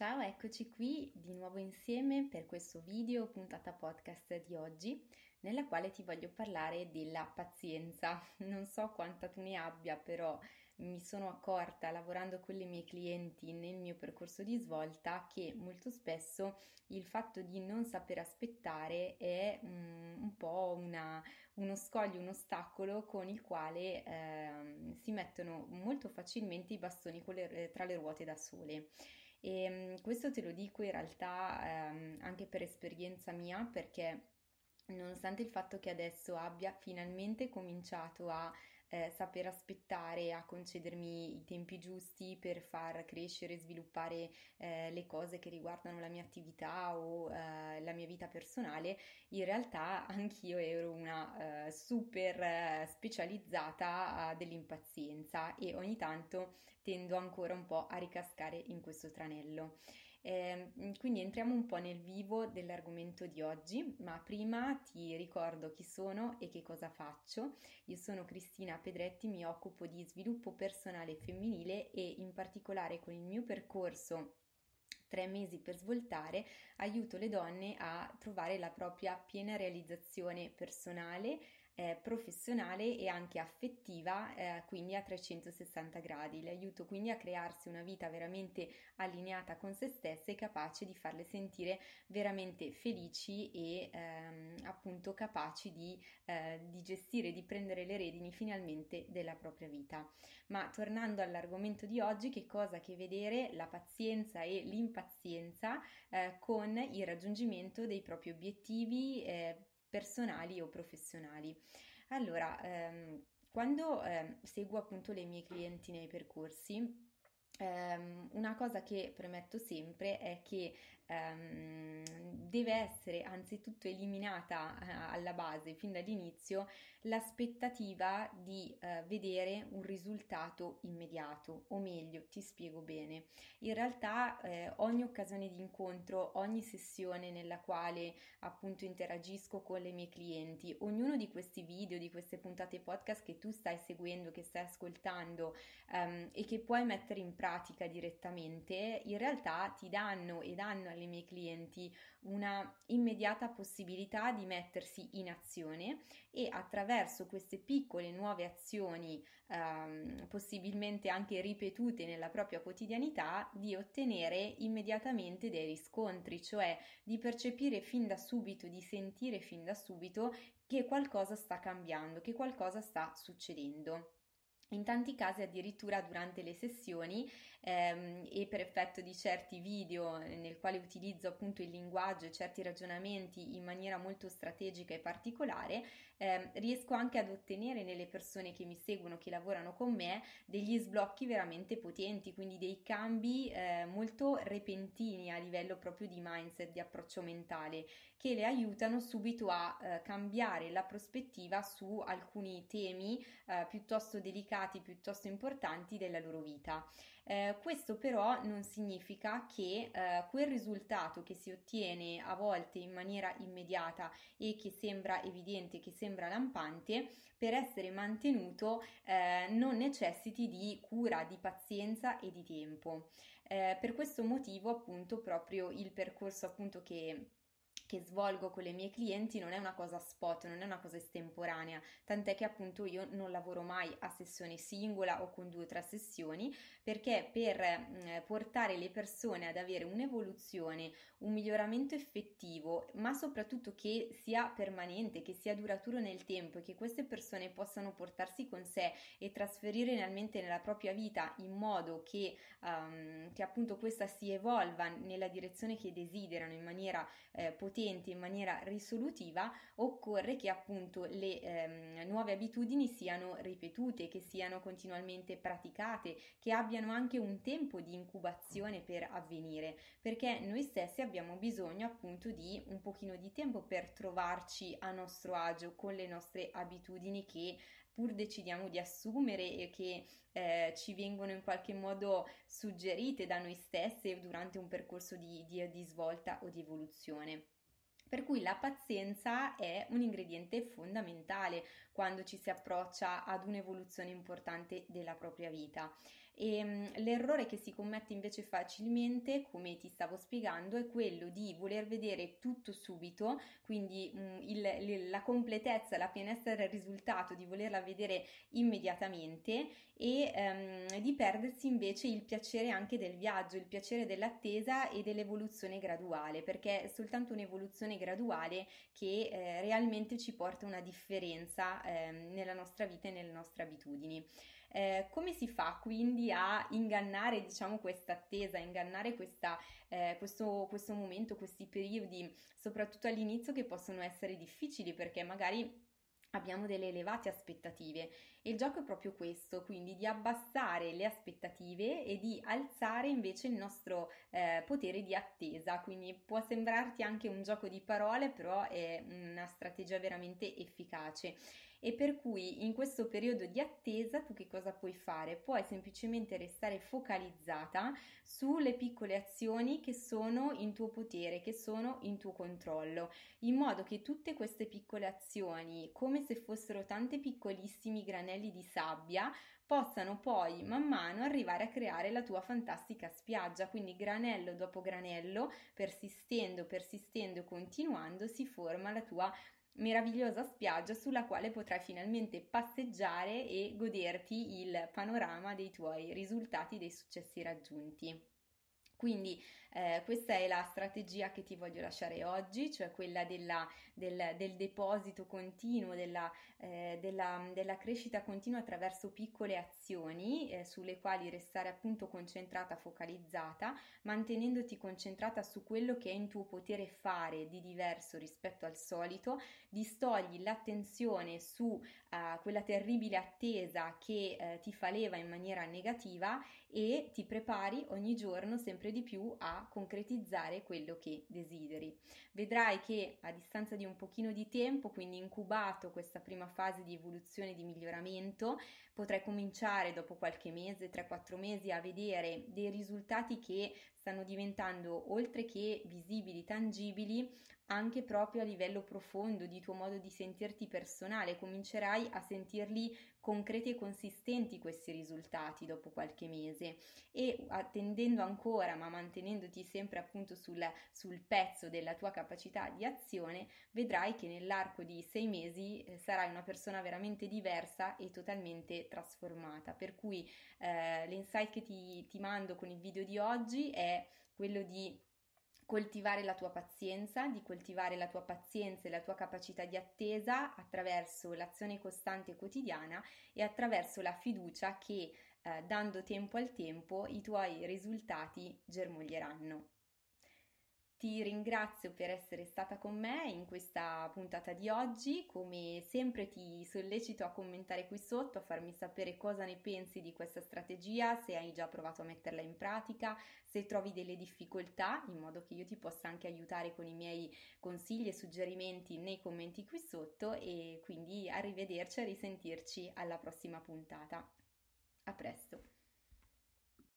Ciao, eccoci qui di nuovo insieme per questo video puntata podcast di oggi, nella quale ti voglio parlare della pazienza. Non so quanta tu ne abbia, però mi sono accorta lavorando con le mie clienti nel mio percorso di svolta che molto spesso il fatto di non saper aspettare è um, un po' una, uno scoglio, un ostacolo con il quale eh, si mettono molto facilmente i bastoni le, tra le ruote da sole. E ehm, questo te lo dico in realtà ehm, anche per esperienza mia perché nonostante il fatto che adesso abbia finalmente cominciato a eh, saper aspettare, a concedermi i tempi giusti per far crescere e sviluppare eh, le cose che riguardano la mia attività o eh, la mia vita personale, in realtà anch'io ero una eh, super eh, specializzata dell'impazienza e ogni tanto tendo ancora un po' a ricascare in questo tranello. Eh, quindi entriamo un po' nel vivo dell'argomento di oggi, ma prima ti ricordo chi sono e che cosa faccio. Io sono Cristina Pedretti, mi occupo di sviluppo personale femminile e in particolare con il mio percorso tre mesi per svoltare, aiuto le donne a trovare la propria piena realizzazione personale, eh, professionale e anche affettiva, eh, quindi a 360 gradi. Le aiuto quindi a crearsi una vita veramente allineata con se stesse e capace di farle sentire veramente felici e ehm, appunto capaci di, eh, di gestire, di prendere le redini finalmente della propria vita. Ma tornando all'argomento di oggi, che cosa a che vedere la pazienza e l'impazienza eh, con il raggiungimento dei propri obiettivi eh, personali o professionali. Allora, ehm, quando eh, seguo appunto le mie clienti nei percorsi, Um, una cosa che premetto sempre è che um, deve essere anzitutto eliminata uh, alla base, fin dall'inizio, l'aspettativa di uh, vedere un risultato immediato, o meglio, ti spiego bene. In realtà uh, ogni occasione di incontro, ogni sessione nella quale appunto interagisco con le mie clienti, ognuno di questi video, di queste puntate podcast che tu stai seguendo, che stai ascoltando um, e che puoi mettere in pratica direttamente, in realtà ti danno e danno alle mie clienti una immediata possibilità di mettersi in azione e attraverso queste piccole nuove azioni, ehm, possibilmente anche ripetute nella propria quotidianità, di ottenere immediatamente dei riscontri, cioè di percepire fin da subito, di sentire fin da subito che qualcosa sta cambiando, che qualcosa sta succedendo. In tanti casi addirittura durante le sessioni ehm, e per effetto di certi video nel quale utilizzo appunto il linguaggio e certi ragionamenti in maniera molto strategica e particolare, ehm, riesco anche ad ottenere nelle persone che mi seguono, che lavorano con me, degli sblocchi veramente potenti, quindi dei cambi eh, molto repentini a livello proprio di mindset, di approccio mentale, che le aiutano subito a eh, cambiare la prospettiva su alcuni temi eh, piuttosto delicati piuttosto importanti della loro vita. Eh, questo però non significa che eh, quel risultato che si ottiene a volte in maniera immediata e che sembra evidente, che sembra lampante, per essere mantenuto eh, non necessiti di cura, di pazienza e di tempo. Eh, per questo motivo appunto proprio il percorso appunto che che svolgo con le mie clienti non è una cosa spot, non è una cosa estemporanea, tant'è che appunto io non lavoro mai a sessione singola o con due o tre sessioni, perché per portare le persone ad avere un'evoluzione, un miglioramento effettivo, ma soprattutto che sia permanente, che sia duraturo nel tempo e che queste persone possano portarsi con sé e trasferire realmente nella propria vita in modo che, um, che appunto questa si evolva nella direzione che desiderano in maniera eh, potente in maniera risolutiva, occorre che appunto le ehm, nuove abitudini siano ripetute, che siano continuamente praticate, che abbiano anche un tempo di incubazione per avvenire, perché noi stessi abbiamo bisogno appunto di un pochino di tempo per trovarci a nostro agio con le nostre abitudini che pur decidiamo di assumere e che eh, ci vengono in qualche modo suggerite da noi stesse durante un percorso di, di, di svolta o di evoluzione. Per cui la pazienza è un ingrediente fondamentale quando ci si approccia ad un'evoluzione importante della propria vita E ehm, l'errore che si commette invece facilmente, come ti stavo spiegando, è quello di voler vedere tutto subito, quindi mh, mm, il, la completezza, la pienezza del risultato, di volerla vedere immediatamente e ehm, di perdersi invece il piacere anche del viaggio, il piacere dell'attesa e dell'evoluzione graduale, perché è soltanto un'evoluzione graduale che eh, realmente ci porta una differenza eh, nella nostra vita e nelle nostre abitudini. Eh, come si fa quindi a ingannare, diciamo, questa attesa, ingannare questa, eh, questo, questo momento, questi periodi, soprattutto all'inizio che possono essere difficili perché magari abbiamo delle elevate aspettative? E il gioco è proprio questo, quindi di abbassare le aspettative e di alzare invece il nostro eh, potere di attesa, quindi può sembrarti anche un gioco di parole, però è una strategia veramente efficace e per cui in questo periodo di attesa tu che cosa puoi fare? Puoi semplicemente restare focalizzata sulle piccole azioni che sono in tuo potere, che sono in tuo controllo, in modo che tutte queste piccole azioni, come se fossero tanti piccolissimi granelli di sabbia, possano poi man mano arrivare a creare la tua fantastica spiaggia, quindi granello dopo granello, persistendo, persistendo, continuando, si forma la tua meravigliosa spiaggia sulla quale potrai finalmente passeggiare e goderti il panorama dei tuoi risultati, dei successi raggiunti. Quindi eh, questa è la strategia che ti voglio lasciare oggi, cioè quella della, del, del, deposito continuo, della, eh, della, della, crescita continua attraverso piccole azioni eh, sulle quali restare appunto concentrata, focalizzata, mantenendoti concentrata su quello che è in tuo potere fare di diverso rispetto al solito, distogli l'attenzione su uh, quella terribile attesa che uh, ti fa leva in maniera negativa e ti prepari ogni giorno sempre di più a concretizzare quello che desideri. Vedrai che a distanza di un pochino di tempo, quindi incubato questa prima fase di evoluzione e di miglioramento, potrai cominciare dopo qualche mese, 3-4 mesi a vedere dei risultati che stanno diventando oltre che visibili, tangibili, anche proprio a livello profondo di tuo modo di sentirti personale, comincerai a sentirli concreti e consistenti questi risultati dopo qualche mese. E attendendo ancora ma mantenendoti sempre appunto sul, sul pezzo della tua capacità di azione vedrai che nell'arco di sei mesi eh, sarai una persona veramente diversa e totalmente trasformata. Per cui eh, l'insight che ti, ti mando con il video di oggi è quello di coltivare la tua pazienza, di coltivare la tua pazienza e la tua capacità di attesa attraverso l'azione costante quotidiana e attraverso la fiducia che eh, dando tempo al tempo i tuoi risultati germoglieranno. Ti ringrazio per essere stata con me in questa puntata di oggi, come sempre ti sollecito a commentare qui sotto, a farmi sapere cosa ne pensi di questa strategia, se hai già provato a metterla in pratica, se trovi delle difficoltà, in modo che io ti possa anche aiutare con i miei consigli e suggerimenti nei commenti qui sotto e quindi arrivederci a risentirci alla prossima puntata. A presto!